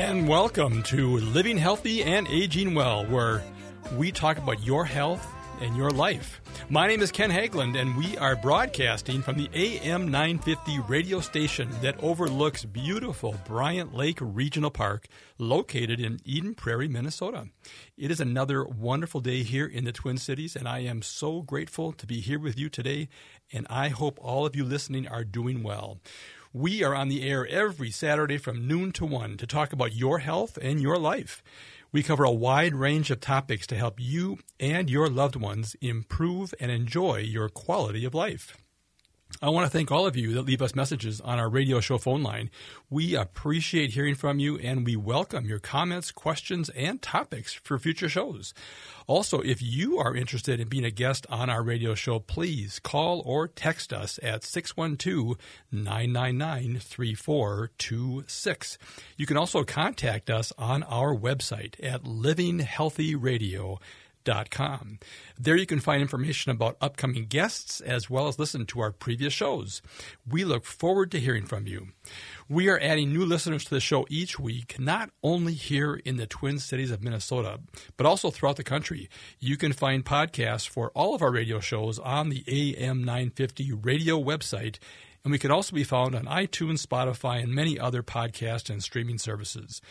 and welcome to Living Healthy and Aging Well, where we talk about your health and your life. My name is Ken Haglind, and we are broadcasting from the AM 950 radio station that overlooks beautiful Bryant Lake Regional Park, located in Eden Prairie, Minnesota. It is another wonderful day here in the Twin Cities, and I am so grateful to be here with you today, and I hope all of you listening are doing well. We are on the air every Saturday from noon to 1 to talk about your health and your life. We cover a wide range of topics to help you and your loved ones improve and enjoy your quality of life. I want to thank all of you that leave us messages on our radio show phone line. We appreciate hearing from you and we welcome your comments, questions, and topics for future shows. Also, if you are interested in being a guest on our radio show, please call or text us at 612 999 3426. You can also contact us on our website at livinghealthyradio.com Com. There you can find information about upcoming guests as well as listen to our previous shows. We look forward to hearing from you. We are adding new listeners to the show each week, not only here in the Twin Cities of Minnesota, but also throughout the country. You can find podcasts for all of our radio shows on the AM 950 radio website and we can also be found on iTunes, Spotify, and many other podcast and streaming services.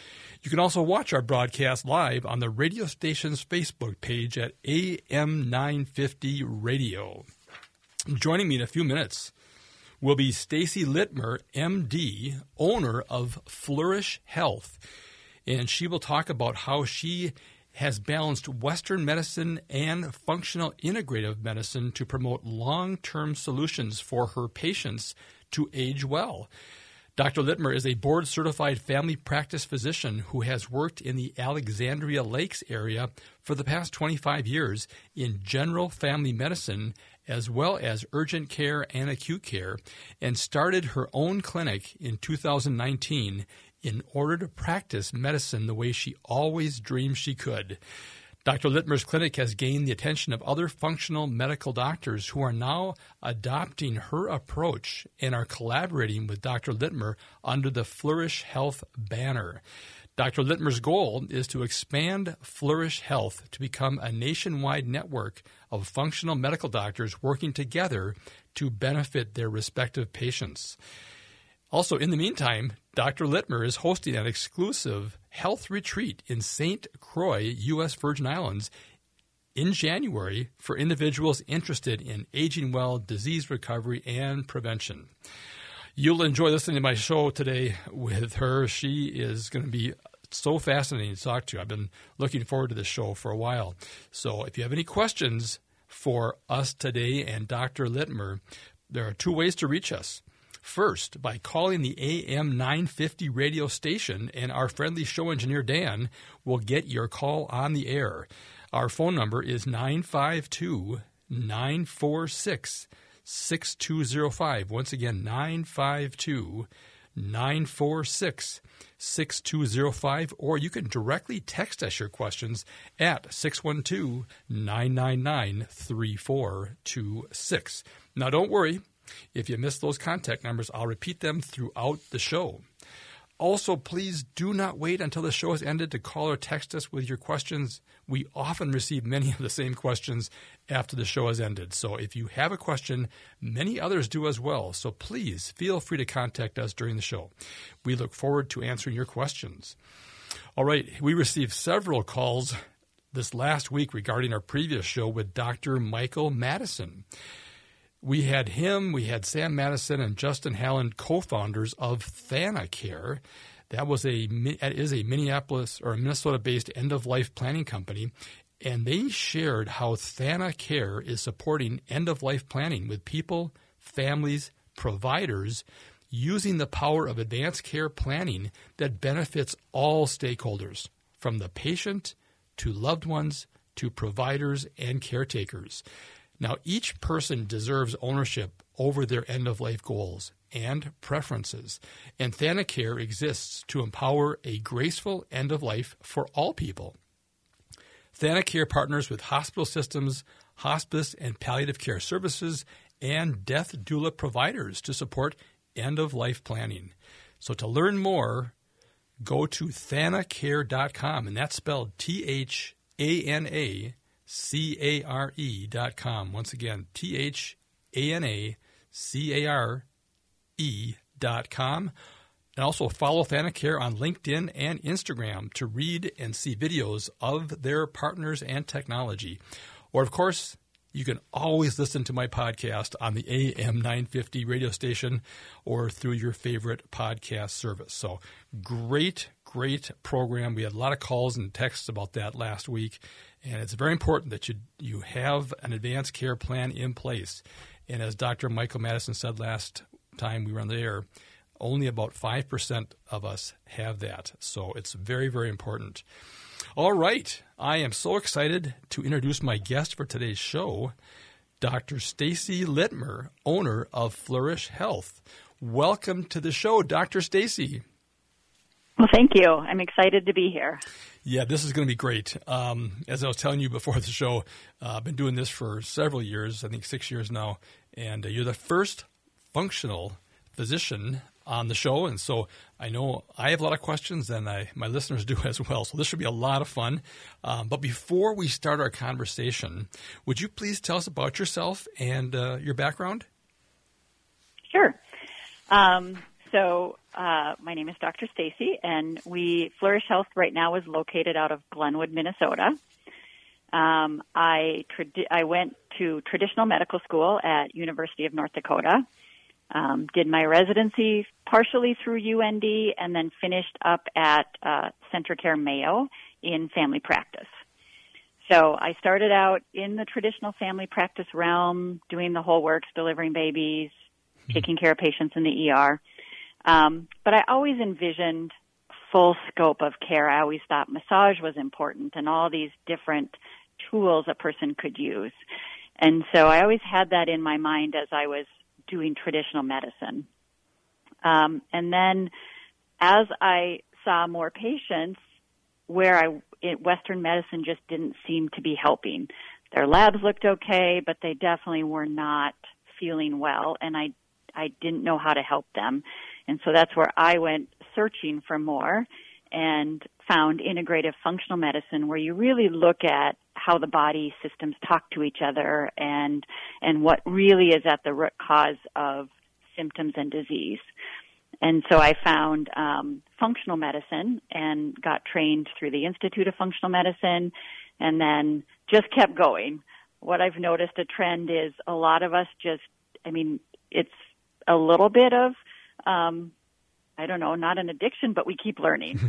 You can also watch our broadcast live on the radio station's Facebook page at AM950 Radio. Joining me in a few minutes will be Stacey Luetmer, MD, owner of Flourish Health, and she will talk about how she has balanced Western medicine and functional integrative medicine to promote long term solutions for her patients to age well. Dr. Luetmer is a board certified family practice physician who has worked in the Alexandria Lakes area for the past 25 years in general family medicine as well as urgent care and acute care, and started her own clinic in 2019 in order to practice medicine the way she always dreamed she could. Dr. Luetmer's clinic has gained the attention of other functional medical doctors who are now adopting her approach and are collaborating with Dr. Luetmer under the Flourish Health banner. Dr. Luetmer's goal is to expand Flourish Health to become a nationwide network of functional medical doctors working together to benefit their respective patients. Also, in the meantime, Dr. Luetmer is hosting an exclusive health retreat in St. Croix, U.S. Virgin Islands, in January for individuals interested in aging well, disease recovery, and prevention. You'll enjoy listening to my show today with her. She is going to be so fascinating to talk to. I've been looking forward to this show for a while. So if you have any questions for us today and Dr. Luetmer, there are two ways to reach us. First, by calling the AM 950 radio station, and our friendly show engineer Dan will get your call on the air. Our phone number is 952 946 6205. Once again, 952 946 6205, or you can directly text us your questions at 612 999 3426. Now, don't worry, if you missed those contact numbers, I'll repeat them throughout the show. Also, please do not wait until the show has ended to call or text us with your questions. We often receive many of the same questions after the show has ended. So if you have a question, many others do as well. So please feel free to contact us during the show. We look forward to answering your questions. All right, we received several calls this last week regarding our previous show with Dr. Michael Madison. We had him, we had Sam Madison and Justin Hallen, co-founders of ThanaCare. That was a is a Minneapolis or Minnesota-based end-of-life planning company, and they shared how ThanaCare is supporting end-of-life planning with people, families, providers using the power of advanced care planning that benefits all stakeholders, from the patient to loved ones to providers and caretakers. Now, each person deserves ownership over their end of life goals and preferences, and ThanaCare exists to empower a graceful end of life for all people. ThanaCare partners with hospital systems, hospice and palliative care services, and death doula providers to support end of life planning. So, to learn more, go to thanacare.com, and that's spelled T H A N A C A R com. Once again, T H A N A C A R E dot com. And also follow Thanacare on LinkedIn and Instagram to read and see videos of their partners and technology. Or, of course, you can always listen to my podcast on the AM 950 radio station or through your favorite podcast service. So, great, great program. We had a lot of calls and texts about that last week, and it's very important that you you have an advanced care plan in place. And as Dr. Michael Madison said last time we were on the air, only about 5% of us have that. So, it's very, very important. All right. I am so excited to introduce my guest for today's show, Dr. Stacey Luetmer, owner of Flourish Health. Welcome to the show, Dr. Stacey. Well, thank you. I'm excited to be here. Yeah, this is going to be great. Um, as I was telling you before the show, uh, I've been doing this for several years, I think six years now, and uh, you're the first functional physician on the show. And so I know I have a lot of questions, and I, my listeners do as well. So this should be a lot of fun. Um, but before we start our conversation, would you please tell us about yourself and uh, your background? Sure. Um, so uh, my name is Dr. Stacey, and we Flourish Health right now is located out of Glenwood, Minnesota. Um, I trad- I went to traditional medical school at University of North Dakota, um, did my residency partially through UND and then finished up at uh, CentraCare Mayo in family practice. So I started out in the traditional family practice realm, doing the whole works, delivering babies, hmm. taking care of patients in the ER. Um, but I always envisioned full scope of care. I always thought massage was important and all these different tools a person could use. And so I always had that in my mind as I was doing traditional medicine. Um, and then as I saw more patients where I, it, Western medicine just didn't seem to be helping. Their labs looked okay, but they definitely were not feeling well and I, I didn't know how to help them. And so that's where I went searching for more and found integrative functional medicine where you really look at how the body systems talk to each other and and what really is at the root cause of symptoms and disease. And so I found um, functional medicine and got trained through the Institute of Functional Medicine, and then just kept going. What I've noticed a trend is a lot of us just, I mean, it's a little bit of um, I don't know, not an addiction, but we keep learning.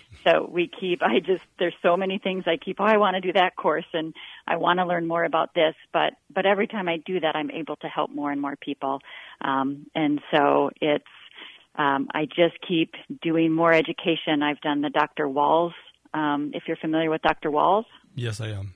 so we keep, I just, there's so many things I keep, oh, I want to do that course and I want to learn more about this, but, but every time I do that, I'm able to help more and more people. Um, and so it's, um, I just keep doing more education. I've done the Dr. Wahls, um, if you're familiar with Dr. Wahls. Yes, I am.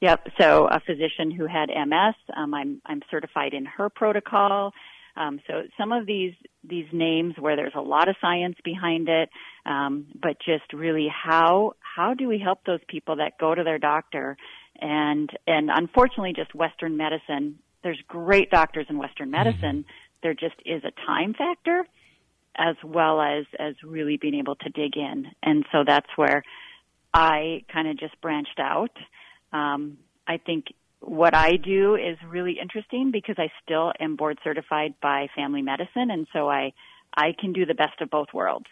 Yep. So a physician who had MS, um, I'm I'm certified in her protocol. Um, so some of these these names where there's a lot of science behind it, um, but just really how how do we help those people that go to their doctor and and unfortunately just Western medicine. There's great doctors in Western mm-hmm. medicine. Mm-hmm. There just is a time factor as well as as really being able to dig in, and so that's where I kind of just branched out. Um, I think what I do is really interesting because I still am board certified by family medicine, and so I I can do the best of both worlds.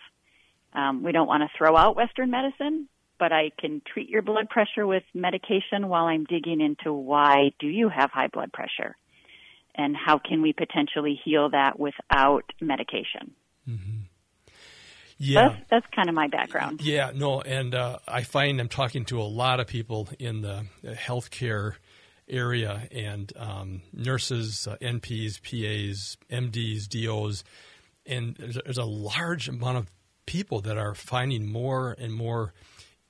Um, we don't want to throw out Western medicine, but I can treat your blood pressure with medication while I'm digging into why do you have high blood pressure, and how can we potentially heal that without medication. Mm-hmm. Yeah, that's, that's, kind of my background. Yeah, no, and uh, I find I'm talking to a lot of people in the healthcare area and um, nurses, uh, NPs, PAs, MDs, DOs, and there's a, there's a large amount of people that are finding more and more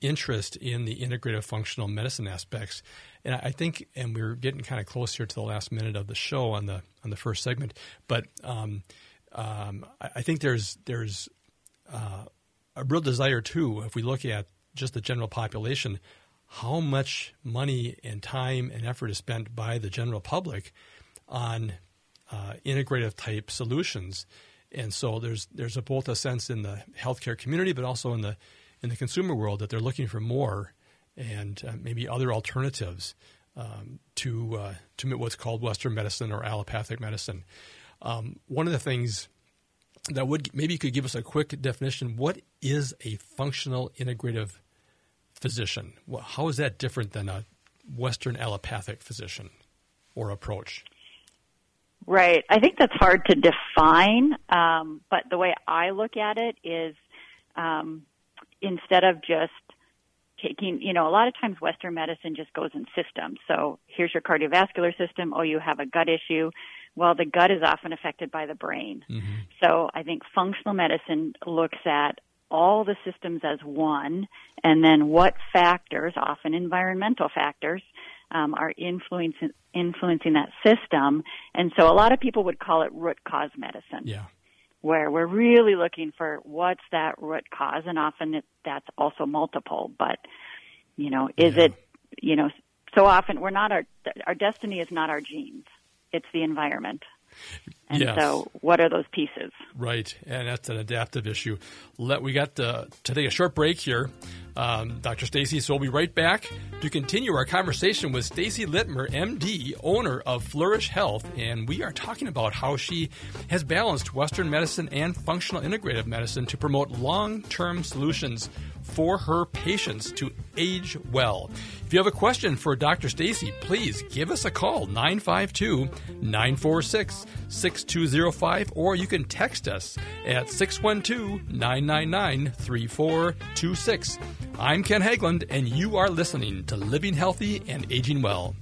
interest in the integrative functional medicine aspects. And I think, and we're getting kind of close here to the last minute of the show on the on the first segment, but um, um, I, think there's there's uh, a real desire too. If we look at just the general population, how much money and time and effort is spent by the general public on uh, integrative type solutions. and so there's there's a, both a sense in the healthcare community, but also in the in the consumer world that they're looking for more and uh, maybe other alternatives um, to uh, to what's called Western medicine or allopathic medicine. Um, one of the things that would maybe you could give us a quick definition. What is a functional integrative physician? How is that different than a Western allopathic physician or approach? Right. I think that's hard to define, um, but the way I look at it is um, instead of just taking, you know, a lot of times Western medicine just goes in systems. So here's your cardiovascular system. Oh, you have a gut issue. Well, the gut is often affected by the brain. Mm-hmm. So I think functional medicine looks at all the systems as one and then what factors, often environmental factors, um, are influencing influencing that system. And so a lot of people would call it root cause medicine. Yeah. Where we're really looking for what's that root cause, and often it, that's also multiple. But you know, is yeah. it you know so often we're not our our destiny is not our genes; it's the environment. And yes. so, what are those pieces? Right, and that's an adaptive issue. Let we got to, to take a short break here, um, Dr. Stacey. So we'll be right back to continue our conversation with Stacey Luetmer, MD, owner of Flourish Health, and we are talking about how she has balanced Western medicine and functional integrative medicine to promote long-term solutions for her patients to age well. If you have a question for Dr. Stacey, please give us a call 952 946 6205 or you can text us at 612 999 3426. I'm Ken Haglind and you are listening to Living Healthy and Aging Well.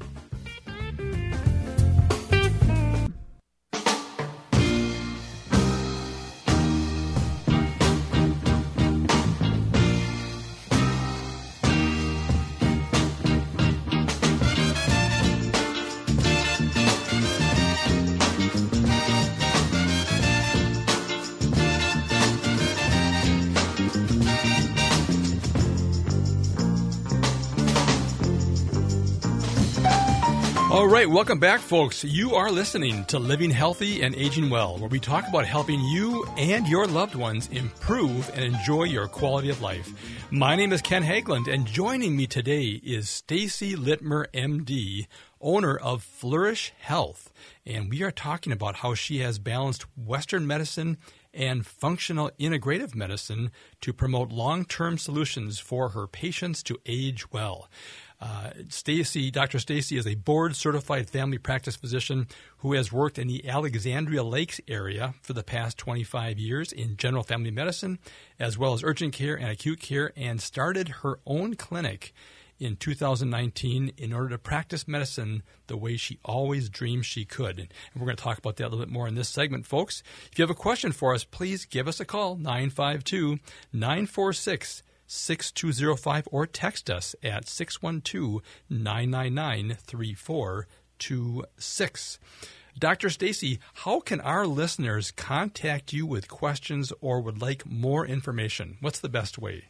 All right, welcome back, folks. You are listening to Living Healthy and Aging Well, where we talk about helping you and your loved ones improve and enjoy your quality of life. My name is Ken Haglind, and joining me today is Stacey Luetmer, MD, owner of Flourish Health, and we are talking about how she has balanced Western medicine and functional integrative medicine to promote long-term solutions for her patients to age well. Uh, Stacey, Dr. Stacey is a board certified family practice physician who has worked in the Alexandria Lakes area for the past 25 years in general family medicine, as well as urgent care and acute care, and started her own clinic in 2019 in order to practice medicine the way she always dreamed she could. And we're going to talk about that a little bit more in this segment, folks. If you have a question for us, please give us a call, 952 946 6205 or text us at 612 999 3426. Dr. Stacey, how can our listeners contact you with questions or would like more information? What's the best way?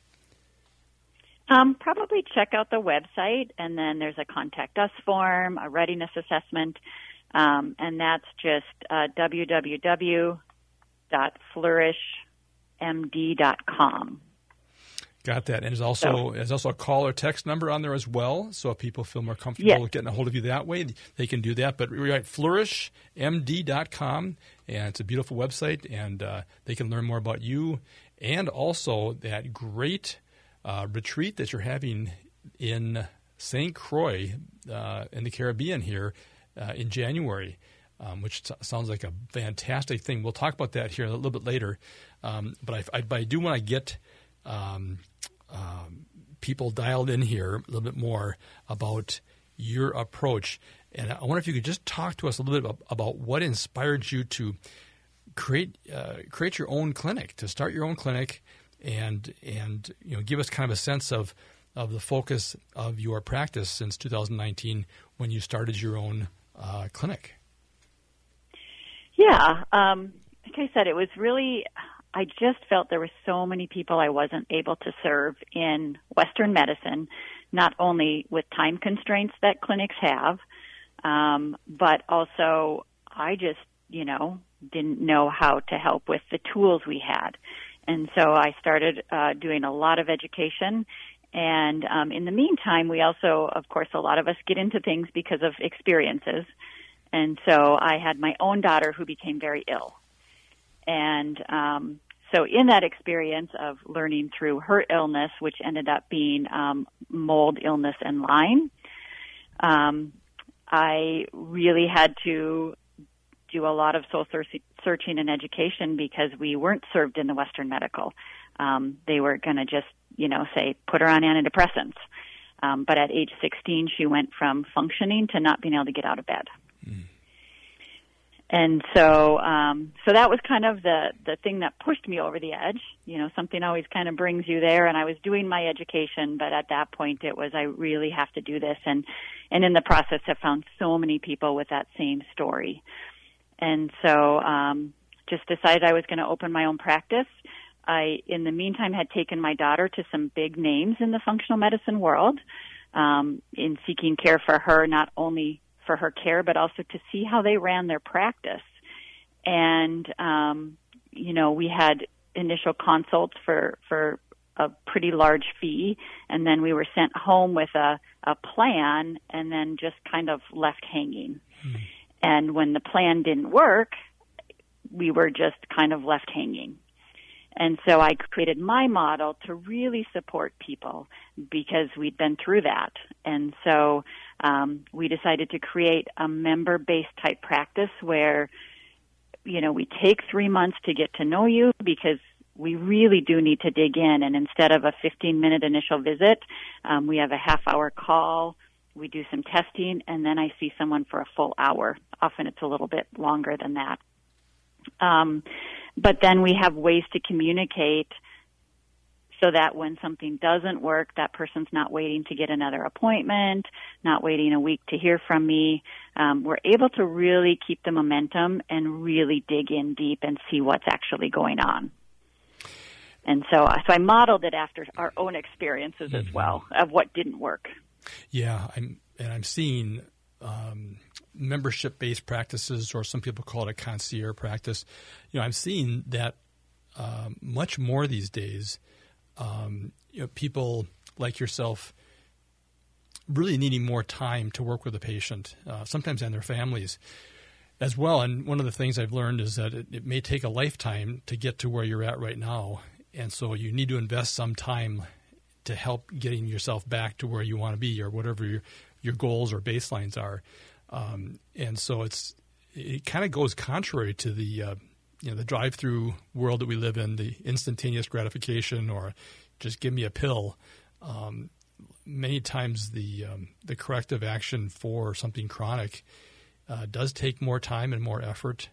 Um, probably check out the website, and then there's a contact us form, a readiness assessment, um, and that's just uh, www.flourishmd.com. Got that. And there's also so, there's also a call or text number on there as well. So if people feel more comfortable yes. getting a hold of you that way, they can do that. But we write flourishmd.com, and it's a beautiful website, and uh, they can learn more about you and also that great uh, retreat that you're having in St. Croix uh, in the Caribbean here uh, in January. Um, which t- sounds like a fantastic thing. We'll talk about that here a little bit later. Um, but I, I, but I do want to get um, um, people dialed in here a little bit more about your approach. And I wonder if you could just talk to us a little bit about, what inspired you to create uh, create your own clinic, to start your own clinic, and and you know give us kind of a sense of of the focus of your practice since 2019 when you started your own uh, clinic. Yeah, um, like I said, it was really I just felt there were so many people I wasn't able to serve in Western medicine, not only with time constraints that clinics have, um, but also I just you know, didn't know how to help with the tools we had. And so I started uh, doing a lot of education. And um, in the meantime, we also, of course, a lot of us get into things because of experiences. And so I had my own daughter who became very ill. And um, so in that experience of learning through her illness, which ended up being um, mold illness and Lyme, um, I really had to do a lot of soul searching and education because we weren't served in the Western medical. Um, they were going to just, you know, say put her on antidepressants. Um, but at age 16, she went from functioning to not being able to get out of bed. Mm and so um so that was kind of the the thing that pushed me over the edge. You know something always kind of brings you there. And i was doing my education but at that point it was i really have to do this. And and in the process have found so many people with that same story. And so um just decided i was going to open my own practice. I in the meantime had taken my daughter to some big names in the functional medicine world um in seeking care for her not only for her care, but also to see how they ran their practice. And um, you know, we had initial consults for for a pretty large fee, and then we were sent home with a a plan, and then just kind of left hanging. Hmm. And when the plan didn't work, we were just kind of left hanging. And so I created my model to really support people because we'd been through that. And so um, we decided to create a member based type practice where, you know, we take three months to get to know you because we really do need to dig in. And instead of a 15 minute initial visit, um, we have a half hour call. We do some testing, and then I see someone for a full hour. Often it's a little bit longer than that. Um, but then we have ways to communicate so that when something doesn't work, that person's not waiting to get another appointment, not waiting a week to hear from me. Um, we're able to really keep the momentum and really dig in deep and see what's actually going on. And so, uh, so I modeled it after our own experiences mm-hmm. as well of what didn't work. Yeah, I'm, and I'm seeing um, membership based practices, or some people call it a concierge practice. You know, I'm seeing that uh, much more these days. Um, you know, people like yourself really needing more time to work with a patient, uh, sometimes and their families as well. And one of the things I've learned is that it, it, may take a lifetime to get to where you're at right now. And so you need to invest some time to help getting yourself back to where you want to be or whatever your, your goals or baselines are. Um, and so it's it kind of goes contrary to the uh, you know the drive-through world that we live in, the instantaneous gratification or just give me a pill. Um, many times the um, the corrective action for something chronic uh, does take more time and more effort,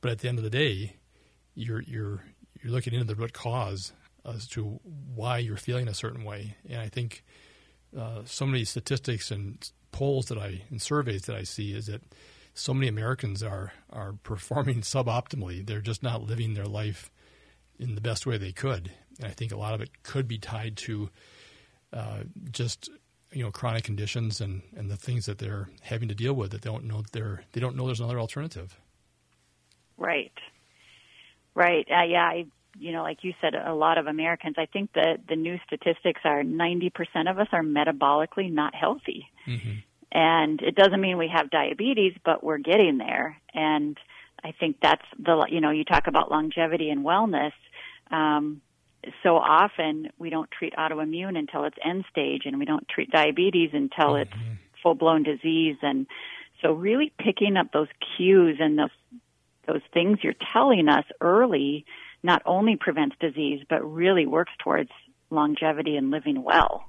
but at the end of the day, you're you're you're looking into the root cause as to why you're feeling a certain way. And I think uh, so many statistics and polls that I and surveys that I see is that so many Americans are are performing suboptimally. They're just not living their life in the best way they could. And I think a lot of it could be tied to uh, just you know chronic conditions and, and the things that they're having to deal with that they don't know they're they don't know there's another alternative. Right, right. Uh, yeah, I you know like you said, a lot of Americans. I think the the new statistics are ninety percent of us are metabolically not healthy. Mm-hmm. And it doesn't mean we have diabetes, but we're getting there. And I think that's the, you know, you talk about longevity and wellness. Um, so often we don't treat autoimmune until it's end stage and we don't treat diabetes until mm-hmm. it's full blown disease. And so really picking up those cues and those, those things you're telling us early not only prevents disease, but really works towards longevity and living well.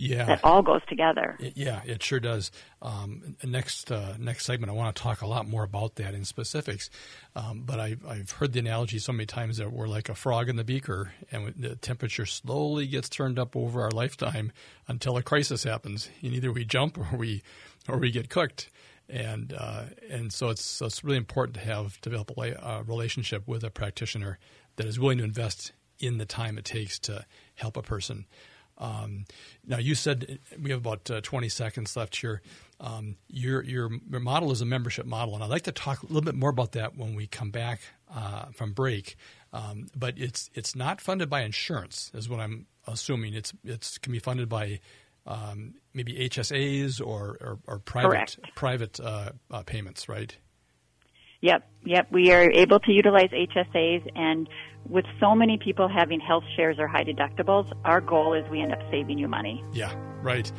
Yeah, that all goes together. It, yeah, it sure does. Um, next uh, next segment, I want to talk a lot more about that in specifics. Um, but I've I've heard the analogy so many times that we're like a frog in the beaker, and the temperature slowly gets turned up over our lifetime until a crisis happens, and either we jump or we or we get cooked. And uh, and so it's so it's really important to have develop a, a relationship with a practitioner that is willing to invest in the time it takes to help a person. Um, now, you said we have about uh, 20 seconds left here. Um, your, your, model is a membership model, and I'd like to talk a little bit more about that when we come back uh, from break. Um, but it's it's not funded by insurance, is what I'm assuming. It's it's can be funded by um, maybe HSAs or or, or private Correct. private uh, uh, payments, right? Yep, yep. We are able to utilize HSAs, and with so many people having health shares or high deductibles, our goal is we end up saving you money. Yeah, right.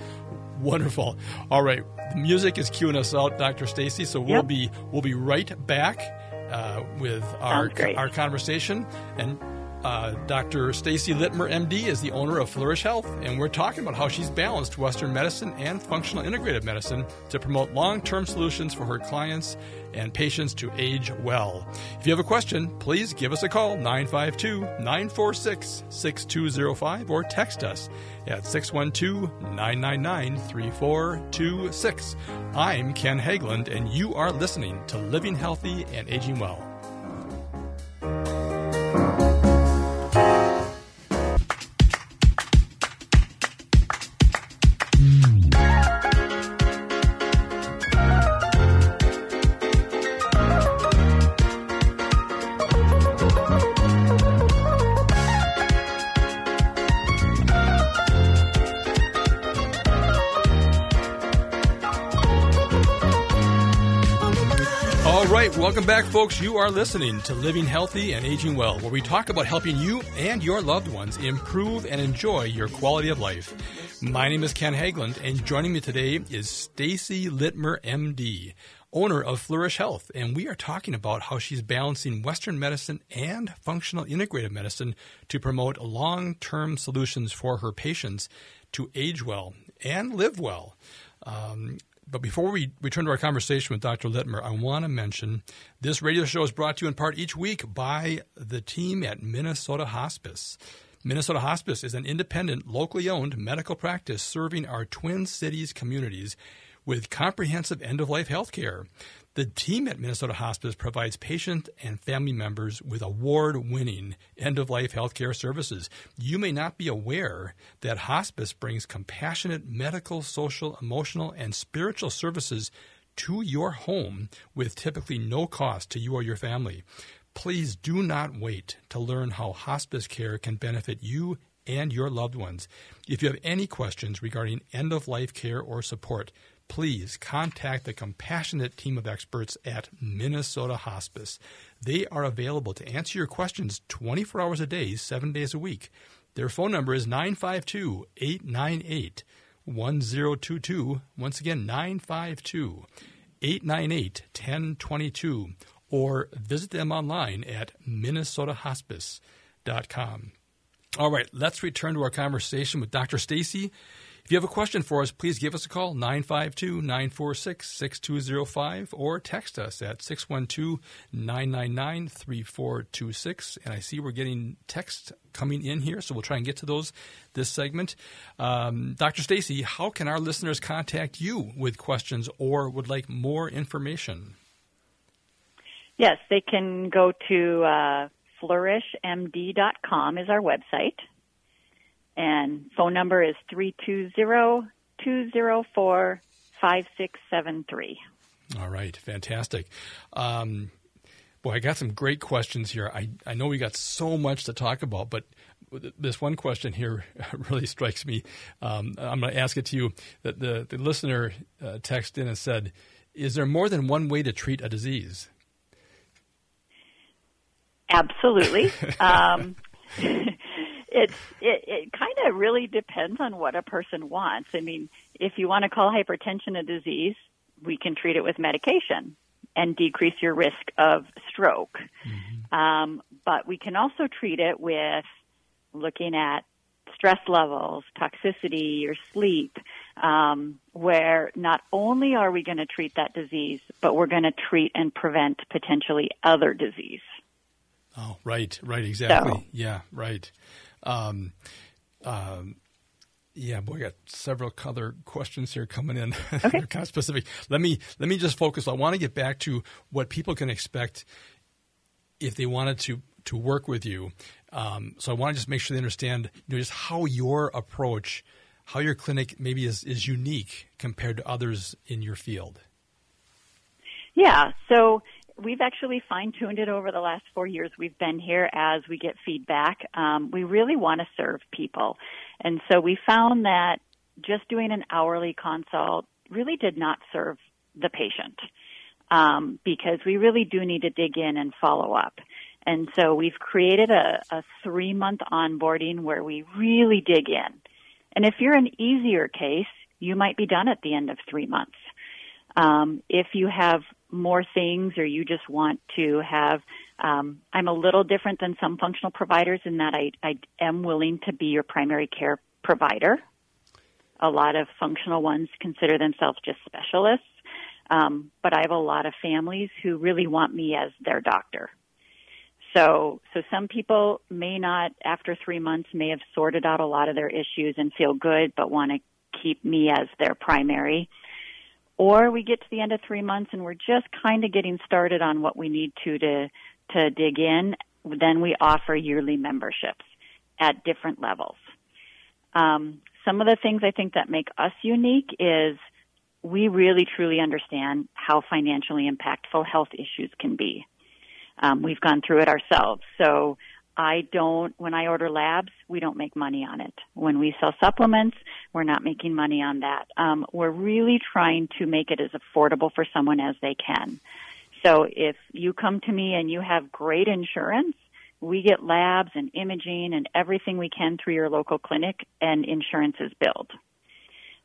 Wonderful. All right, the music is cueing us out, Dr. Stacey. So we'll Yep. be we'll be right back uh, with our our conversation. And uh, Dr. Stacey Luetmer, MD, is the owner of Flourish Health, and we're talking about how she's balanced Western medicine and functional integrative medicine to promote long-term solutions for her clients and patients to age well. If you have a question, please give us a call 952-946-6205 or text us at 612-999-3426. I'm Ken Haglind and you are listening to Living Healthy and Aging Well. Folks. You are listening to Living Healthy and Aging Well, where we talk about helping you and your loved ones improve and enjoy your quality of life. My name is Ken Haglind, and joining me today is Stacey Luetmer, MD, owner of Flourish Health, and we are talking about how she's balancing Western medicine and functional integrative medicine to promote long-term solutions for her patients to age well and live well. Um, but before we return to our conversation with Dr. Luetmer, I want to mention this radio show is brought to you in part each week by the team at Minnesota Hospice. Minnesota Hospice is an independent, locally owned medical practice serving our Twin Cities communities with comprehensive end of life health care. The team at Minnesota Hospice provides patient and family members with award winning end of life healthcare services. You may not be aware that hospice brings compassionate medical, social, emotional, and spiritual services to your home with typically no cost to you or your family. Please do not wait to learn how hospice care can benefit you and your loved ones. If you have any questions regarding end of life care or support, please contact the compassionate team of experts at Minnesota Hospice. They are available to answer your questions 24 hours a day, 7 days a week. Their phone number is 952 898 1022. Once again, 952 898 1022. Or visit them online at minnesotahospice.com. All right, let's return to our conversation with Dr. Stacey. If you have a question for us, please give us a call, 952 946 6205, or text us at 612 999 3426. And I see we're getting texts coming in here, so we'll try and get to those this segment. Um, Dr. Stacey, how can our listeners contact you with questions or would like more information? Yes, they can go to uh, flourishmd.com is our website. And phone number is 320-204-5673. All right, fantastic. Um, boy, I got some great questions here. I, I know we got so much to talk about, but this one question here really strikes me. Um, I'm going to ask it to you. The, the, the listener uh, texted in and said, Is there more than one way to treat a disease? Absolutely. um, it's it, it kind of really depends on what a person wants. I mean, if you want to call hypertension a disease, we can treat it with medication and decrease your risk of stroke. Um, but we can also treat it with looking at stress levels, toxicity, your sleep, um, where not only are we going to treat that disease, but we're going to treat and prevent potentially other disease. Oh, right, right, exactly. So- Yeah, right. Um, um, yeah, boy, I got several other questions here coming in. They're kind of specific. Let me let me just focus. I want to get back to what people can expect if they wanted to to work with you. Um, so I want to just make sure they understand you know, just how your approach, how your clinic maybe is, is unique compared to others in your field. Yeah. So we've actually fine tuned it over the last four years we've been here as we get feedback. Um, we really want to serve people. And so we found that just doing an hourly consult really did not serve the patient um, because we really do need to dig in and follow up. And so we've created a, a three month onboarding where we really dig in. And if you're an easier case, you might be done at the end of three months. Um, if you have more things or you just want to have, um, I'm a little different than some functional providers in that I, I am willing to be your primary care provider. A lot of functional ones consider themselves just specialists. Um, but I have a lot of families who really want me as their doctor. So, so some people may not, after three months, may have sorted out a lot of their issues and feel good, but want to keep me as their primary. Or we get to the end of three months and we're just kind of getting started on what we need to to to dig in. Then we offer yearly memberships at different levels. Um, some of the things I think that make us unique is we really truly understand how financially impactful health issues can be. Um, we've gone through it ourselves. So I don't, when I order labs, we don't make money on it. When we sell supplements, we're not making money on that. Um, we're really trying to make it as affordable for someone as they can. So if you come to me and you have great insurance, we get labs and imaging and everything we can through your local clinic and insurance is billed.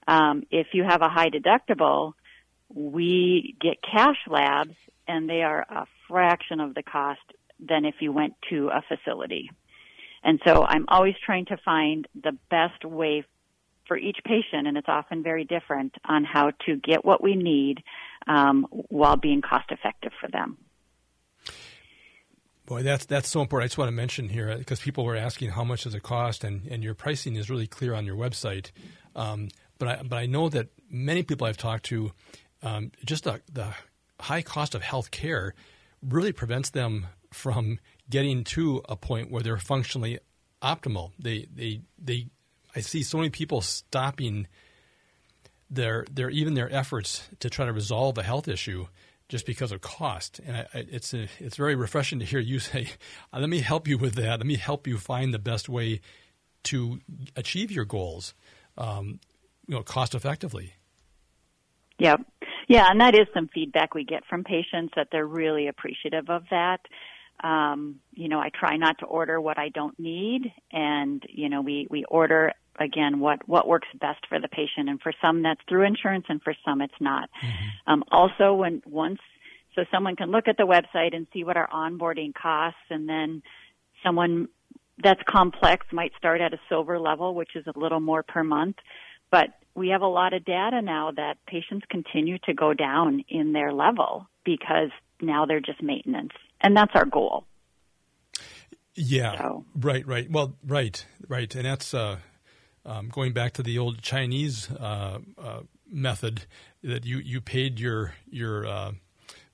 Um, if you have a high deductible, we get cash labs and they are a fraction of the cost than if you went to a facility. And so I'm always trying to find the best way for each patient, and it's often very different on how to get what we need um, while being cost effective for them. Boy, that's that's so important. I just want to mention here because people were asking how much does it cost, and, and your pricing is really clear on your website. Um, but I but I know that many people I've talked to, um, just the, the high cost of health care really prevents them from getting to a point where they're functionally optimal. They they they I see so many people stopping their their even their efforts to try to resolve a health issue just because of cost. And I, it's a, it's very refreshing to hear you say, "Let me help you with that. Let me help you find the best way to achieve your goals, um, you know, cost effectively." Yep. Yeah, and that is some feedback we get from patients that they're really appreciative of that. Um, you know, I try not to order what I don't need, and you know, we we order again what what works best for the patient, and for some that's through insurance, and for some it's not. Mm-hmm. Um, also, when once so someone can look at the website and see what our onboarding costs, and then someone that's complex might start at a silver level, which is a little more per month. But we have a lot of data now that patients continue to go down in their level because now they're just maintenance. And that's our goal. Yeah. So. Right, right. Well, right, right. And that's uh, um, going back to the old Chinese uh, uh, method that you, you paid your your uh,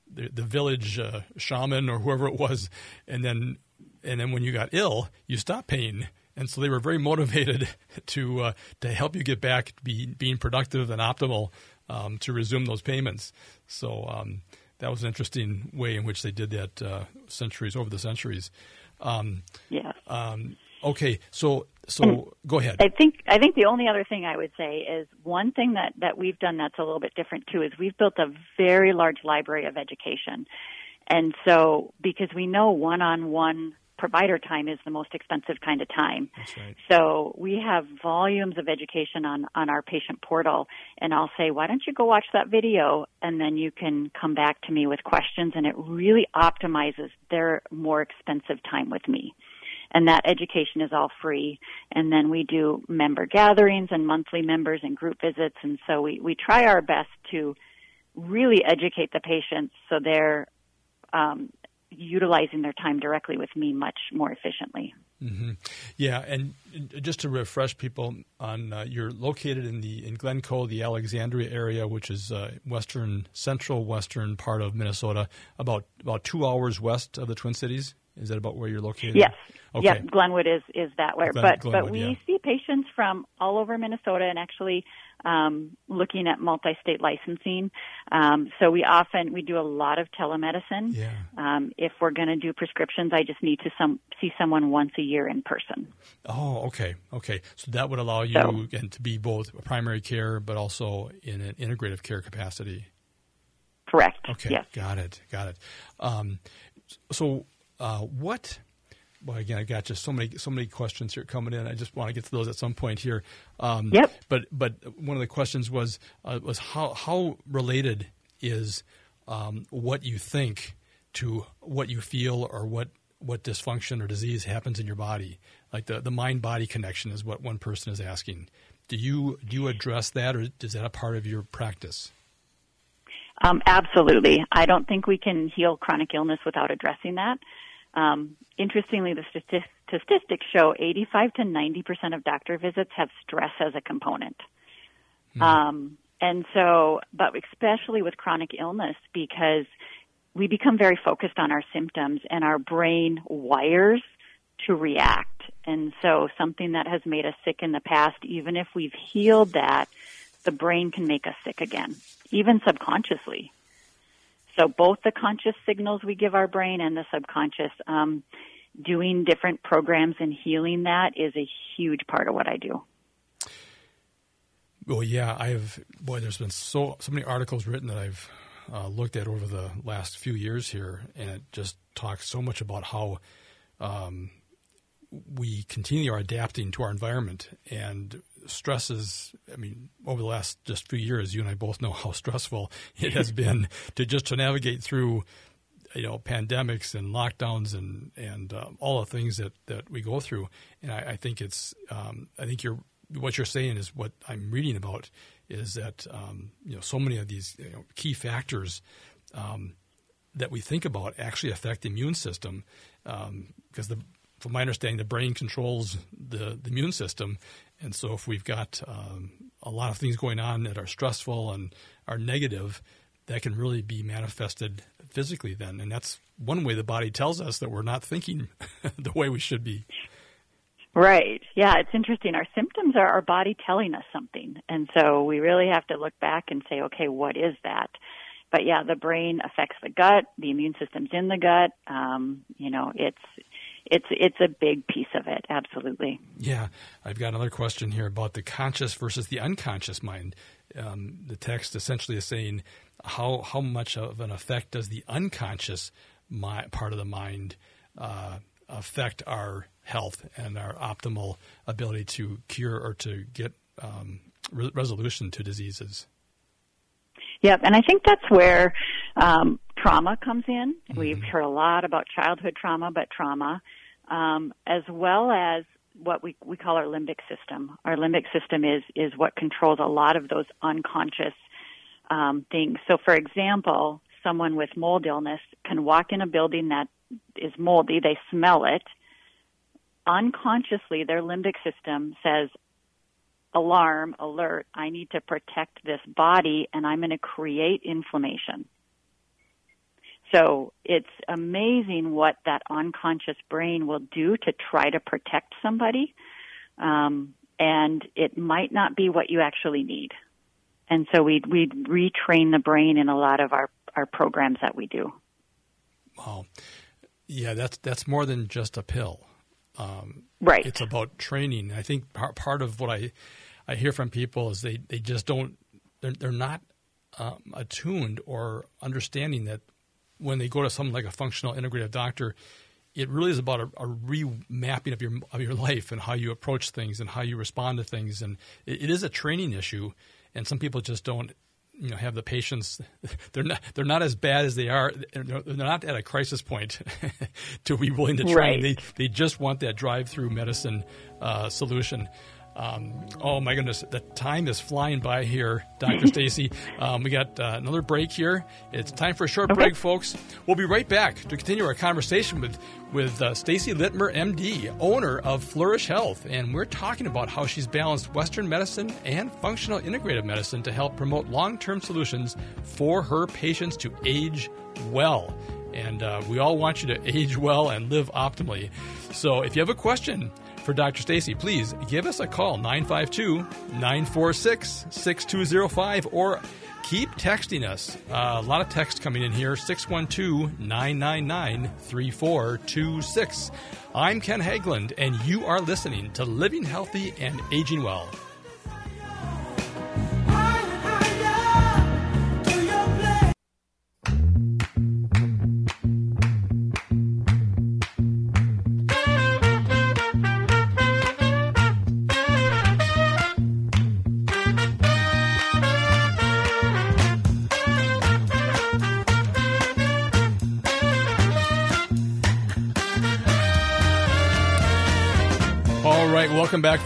the, the, village uh, shaman or whoever it was, and then and then when you got ill, you stopped paying and so they were very motivated to uh, to help you get back to be, being productive and optimal um, to resume those payments. So um, that was an interesting way in which they did that uh, centuries over the centuries. Um, yeah. Um, okay, so so and go ahead. I think I think the only other thing I would say is one thing that that we've done that's a little bit different too is we've built a very large library of education. And so, because we know one-on-one provider time is the most expensive kind of time. Right. So we have volumes of education on, on our patient portal and I'll say, why don't you go watch that video and then you can come back to me with questions and it really optimizes their more expensive time with me. And that education is all free. And then we do member gatherings and monthly members and group visits. And so we, we try our best to really educate the patients so they're um, utilizing their time directly with me much more efficiently. Mm-hmm. Yeah, and just to refresh people on, uh, you're located in the in Glencoe, the Alexandria area, which is uh, western, central western part of Minnesota, about about two hours west of the Twin Cities. Is that about where you're located? Yes. Okay. Yep. Glenwood is is that way, Glen- but Glenwood, but we yeah. see patients from all over Minnesota, and actually um, looking at multi-state licensing. Um, so we often we do a lot of telemedicine. Yeah. Um, if we're going to do prescriptions, I just need to some see someone once a year in person. Oh, okay, okay. So that would allow you So- again to be both primary care, but also in an integrative care capacity. Correct. Okay, Yes. got it, got it. Um, so, uh, what? Well, again, I got just so many so many questions here coming in. I just want to get to those at some point here. Um, Yep. But but one of the questions was uh, was how how related is um, what you think to what you feel or what what dysfunction or disease happens in your body? Like the the mind body connection is what one person is asking. Do you do you address that, or is that a part of your practice? Um, absolutely. I don't think we can heal chronic illness without addressing that. Um, interestingly, the stati- statistics show 85 to 90 percent of doctor visits have stress as a component. Um, and so, but especially with chronic illness, because we become very focused on our symptoms and our brain wires to react. And so something that has made us sick in the past, even if we've healed that, the brain can make us sick again, even subconsciously. So both the conscious signals we give our brain and the subconscious, um, doing different programs and healing that is a huge part of what I do. Well, yeah, I've boy. There's been so so many articles written that I've uh, looked at over the last few years here, and it just talks so much about how um, we continually are adapting to our environment and stresses. I mean, over the last just few years, you and I both know how stressful it has been to just to navigate through. You know, pandemics and lockdowns and and uh, all the things that, that we go through, and I, I think it's um, I think you're what you're saying is what I'm reading about is that um, you know so many of these you know, key factors um, that we think about actually affect the immune system because the from my understanding the brain controls the, the immune system and so if we've got um, a lot of things going on that are stressful and are negative that can really be manifested physically then and that's one way the body tells us that we're not thinking the way we should be Right. Yeah, it's interesting. Our symptoms are our body telling us something. And so we really have to look back and say, okay, what is that? But yeah, the brain affects the gut, the immune system's in the gut. Um, you know, it's it's it's a big piece of it, absolutely. Yeah, I've got another question here about the conscious versus the unconscious mind. Um, the text essentially is saying how how much of an effect does the unconscious mi- part of the mind uh, affect our health and our optimal ability to cure or to get um, re- resolution to diseases? Yep, and I think that's where um, trauma comes in. We've heard a lot about childhood trauma, but trauma, um, as well as what we we call our limbic system. Our limbic system is is what controls a lot of those unconscious um, things. So, for example, someone with mold illness can walk in a building that is moldy. They smell it. Unconsciously, their limbic system says, alarm, alert, I need to protect this body and I'm going to create inflammation. So it's amazing what that unconscious brain will do to try to protect somebody. Um, and it might not be what you actually need. And so we we retrain the brain in a lot of our, our programs that we do. Wow, yeah, that's that's more than just a pill. Um, Right. It's about training. I think part, part of what I I hear from people is they, they just don't they're they're not um, attuned or understanding that when they go to someone like a functional integrative doctor, it really is about a, a remapping of your of your life and how you approach things and how you respond to things, and it, it is a training issue. And some people just don't you know have the patience they're not they're not as bad as they are they're they're not at a crisis point to be willing to train Right. they they just want that drive through medicine uh, solution Um, oh my goodness, the time is flying by here, Dr. Stacey. Um, we got uh, another break here. It's time for a short Okay. break, folks. We'll be right back to continue our conversation with with uh, Stacey Luetmer, MD, owner of Flourish Health, and we're talking about how she's balanced Western medicine and functional integrative medicine to help promote long-term solutions for her patients to age well. And uh, we all want you to age well and live optimally. So if you have a question for Dr. Stacey, please give us a call 952 946 6205 or keep texting us. Uh, a lot of text coming in here 612 999 3426. I'm Ken Haglind, and you are listening to Living Healthy and Aging Well.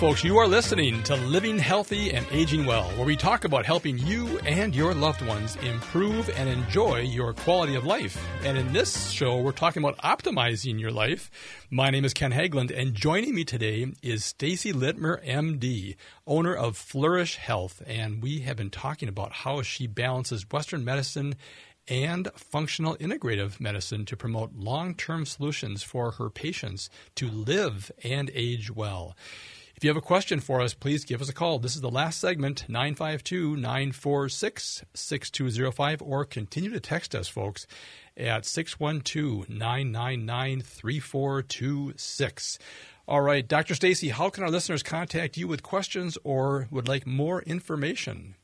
Folks. You are listening to Living Healthy and Aging Well, where we talk about helping you and your loved ones improve and enjoy your quality of life. And in this show, we're talking about optimizing your life. My name is Ken Haglind, and joining me today is Stacey Luetmer, MD, owner of Flourish Health. And we have been talking about how she balances Western medicine and functional integrative medicine to promote long term solutions for her patients to live and age well. If you have a question for us, please give us a call. This is the last segment, 952 946 6205, or continue to text us, folks, at 612 999 3426. All right, Dr. Stacey, how can our listeners contact you with questions or would like more information?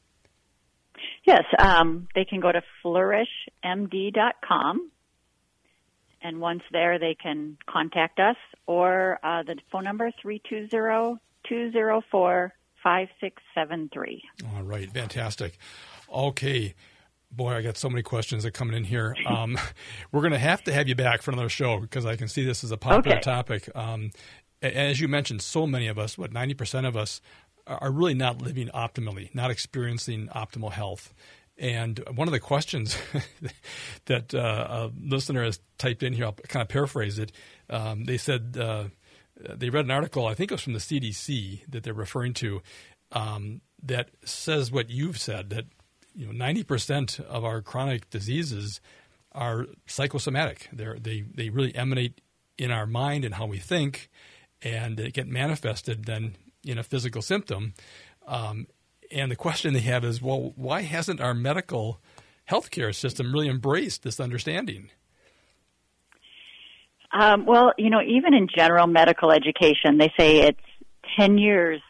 Yes, um, they can go to flourishmd.com. And once there, they can contact us or uh, the phone number 320-204-5673. All right, fantastic. Okay. Boy, I got so many questions that are coming in here. Um, we're going to have to have you back for another show because I can see this is a popular Okay. topic. Um, a- as you mentioned, so many of us, what, 90% of us, are are really not living optimally, not experiencing optimal health. And one of the questions that uh, a listener has typed in here, I'll kind of paraphrase it. Um, they said uh, they read an article, I think it was from the CDC that they're referring to, um, that says what you've said that you know 90% of our chronic diseases are psychosomatic. They're, they they really emanate in our mind and how we think, and they get manifested then in a physical symptom. Um, and the question they have is, well, why hasn't our medical healthcare system really embraced this understanding? Um, well, you know, even in general medical education, they say it's 10 years,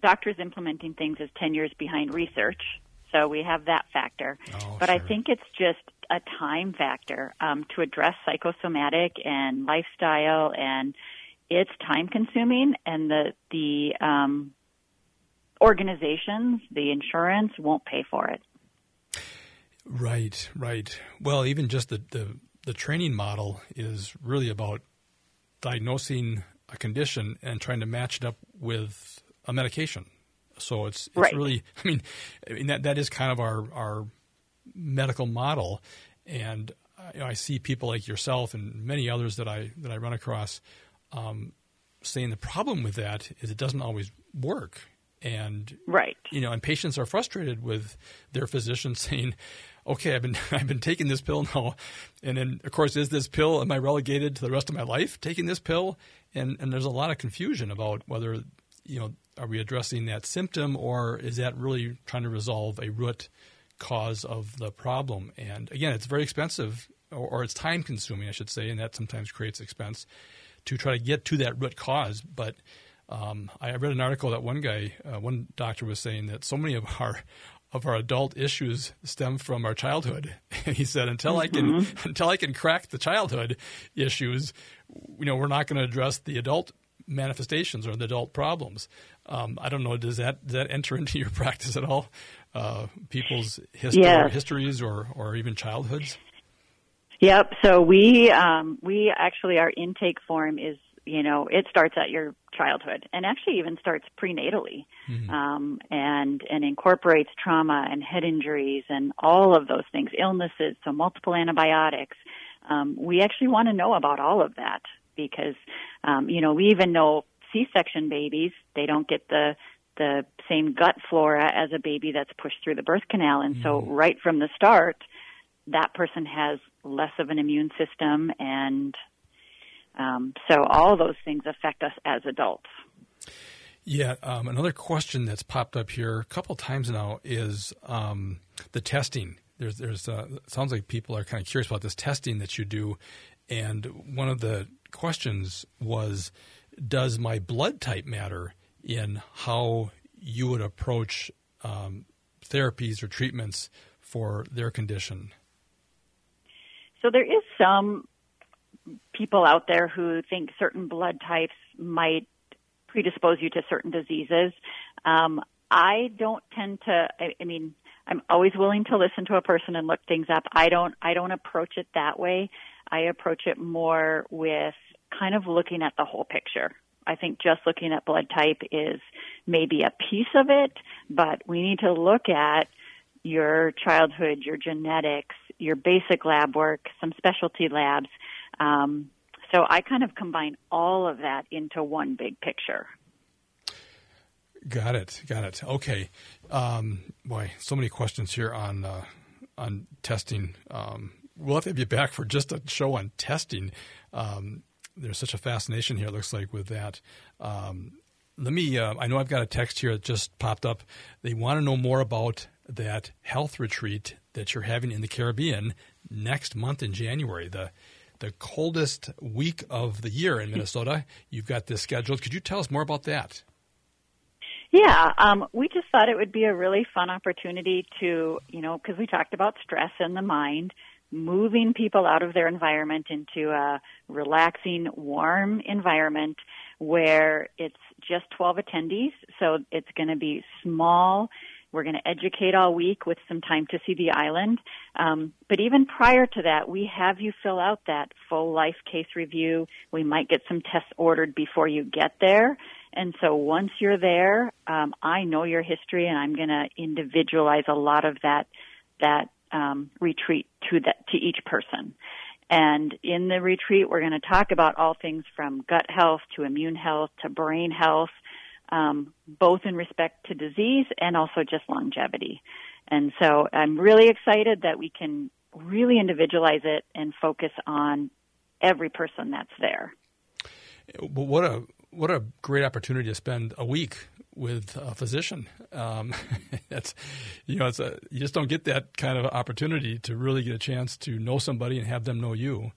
doctors implementing things is 10 years behind research. So we have that factor. Oh, but I think it's just a time factor um, to address psychosomatic and lifestyle, and it's time consuming, and the, the um, organizations, the insurance won't pay for it. Right, right. Well, even just the, the, the training model is really about diagnosing a condition and trying to match it up with a medication. So it's, it's Right. really, I mean, I mean that, that is kind of our, our medical model. And I, you know, I see people like yourself and many others that I, that I run across um, saying the problem with that is it doesn't always work. And Right. you know, and patients are frustrated with their physician saying, "Okay, I've been I've been taking this pill now, and then of course, is this pill? Am I relegated to the rest of my life taking this pill?" And and there's a lot of confusion about whether you know are we addressing that symptom or is that really trying to resolve a root cause of the problem? And again, it's very expensive or, or it's time consuming, I should say, and that sometimes creates expense to try to get to that root cause, but um, I read an article that one guy, uh, one doctor was saying that so many of our of our adult issues stem from our childhood. And he said, until I can until I can crack the childhood issues, you know, we're not going to address the adult manifestations or the adult problems. Um, I don't know. Does that does that enter into your practice at all? Uh, people's history, Yes. histories or or even childhoods. Yep. So we um, we actually our intake form is you know it starts at your childhood, and actually even starts prenatally, mm-hmm. um, and and incorporates trauma and head injuries and all of those things, illnesses, so multiple antibiotics. Um, we actually want to know about all of that because, um, you know, we even know C-section babies they don't get the the same gut flora as a baby that's pushed through the birth canal, and mm-hmm. so right from the start, that person has less of an immune system and um, so all those things affect us as adults. Yeah, um, another question that's popped up here a couple times now is um, the testing. There's, there's, uh, sounds like people are kind of curious about this testing that you do, and one of the questions was, does my blood type matter in how you would approach um, therapies or treatments for their condition? So there is some people out there who think certain blood types might predispose you to certain diseases. Um, I don't tend to. I, I mean, I'm always willing to listen to a person and look things up. I don't. I don't approach it that way. I approach it more with kind of looking at the whole picture. I think just looking at blood type is maybe a piece of it, but we need to look at your childhood, your genetics, your basic lab work, some specialty labs, um, so I kind of combine all of that into one big picture. Got it. Got it. Okay. Um, boy, so many questions here on uh, on testing. Um, we'll have to have you back for just a show on testing. Um, there's such a fascination here. It looks like with that. Um, let me. Uh, I know I've got a text here that just popped up. They want to know more about that health retreat that you're having in the Caribbean next month in January. The the coldest week of the year in Minnesota. You've got this scheduled. Could you tell us more about that? Yeah, um, we just thought it would be a really fun opportunity to, you know, because we talked about stress in the mind, moving people out of their environment into a relaxing, warm environment where it's just 12 attendees. So it's going to be small we're going to educate all week with some time to see the island. Um, but even prior to that, we have you fill out that full life case review. We might get some tests ordered before you get there. And so once you're there, um, I know your history, and I'm going to individualize a lot of that that um, retreat to that to each person. And in the retreat, we're going to talk about all things from gut health to immune health to brain health um, both in respect to disease and also just longevity. And so I'm really excited that we can really individualize it and focus on every person that's there. What a what a great opportunity to spend a week with a physician. Um, that's you know, it's a, you just don't get that kind of opportunity to really get a chance to know somebody and have them know you.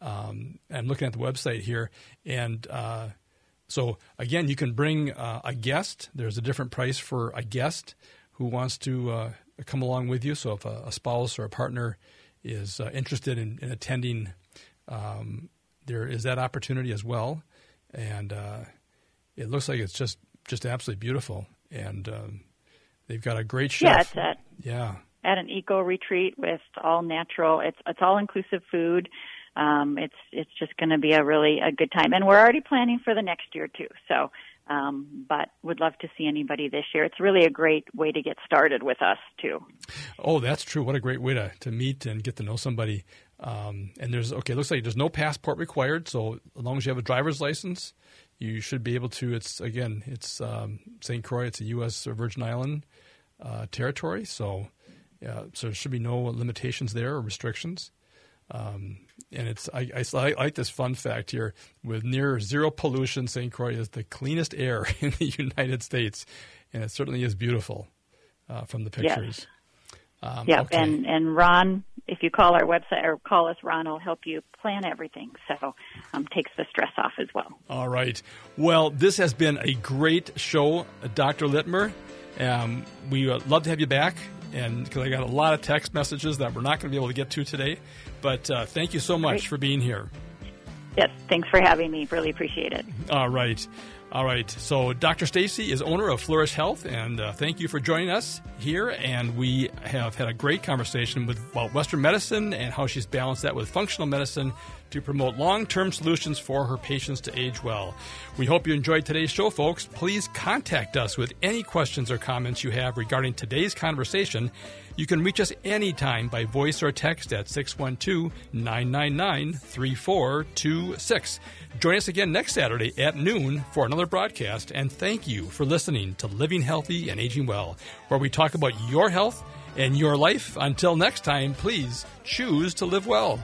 Um, I'm looking at the website here, and uh, so again, you can bring uh, a guest. There's a different price for a guest who wants to uh, come along with you. So if a, a spouse or a partner is uh, interested in, in attending, um, there is that opportunity as well. And uh, it looks like it's just just absolutely beautiful. And um, they've got a great chef. Yeah, it's at yeah at an eco retreat with all natural. It's it's all inclusive food um, it's it's just going to be a really a good time, and we're already planning for the next year too. So, um, but would love to see anybody this year. It's really a great way to get started with us too. Oh, that's true. What a great way to to meet and get to know somebody. Um, and there's okay, looks like there's no passport required. So as long as you have a driver's license, you should be able to. It's again, it's um, St. Croix. It's a U.S. Or Virgin Island uh, territory, so. Yeah, so there should be no limitations there or restrictions. Um, and it's I, I, I, like this fun fact here with near zero pollution. St. Croix is the cleanest air in the United States, and it certainly is beautiful uh, from the pictures. Yes. Um, yeah, okay. and and Ron, if you call our website or call us, Ron will help you plan everything. So um, takes the stress off as well. All right. Well, this has been a great show, Dr. Luetmer. Um, we would love to have you back, and because I got a lot of text messages that we're not going to be able to get to today. But uh, thank you so much Great. for being here. Yes, thanks for having me. Really appreciate it. All right. All right. So, Dr. Stacey is owner of Flourish Health, and uh, thank you for joining us here. And we have had a great conversation with, about Western medicine and how she's balanced that with functional medicine to promote long term solutions for her patients to age well. We hope you enjoyed today's show, folks. Please contact us with any questions or comments you have regarding today's conversation. You can reach us anytime by voice or text at 612 999 3426. Join us again next Saturday at noon for another broadcast, and thank you for listening to Living Healthy and Aging Well, where we talk about your health and your life. Until next time, please choose to live well.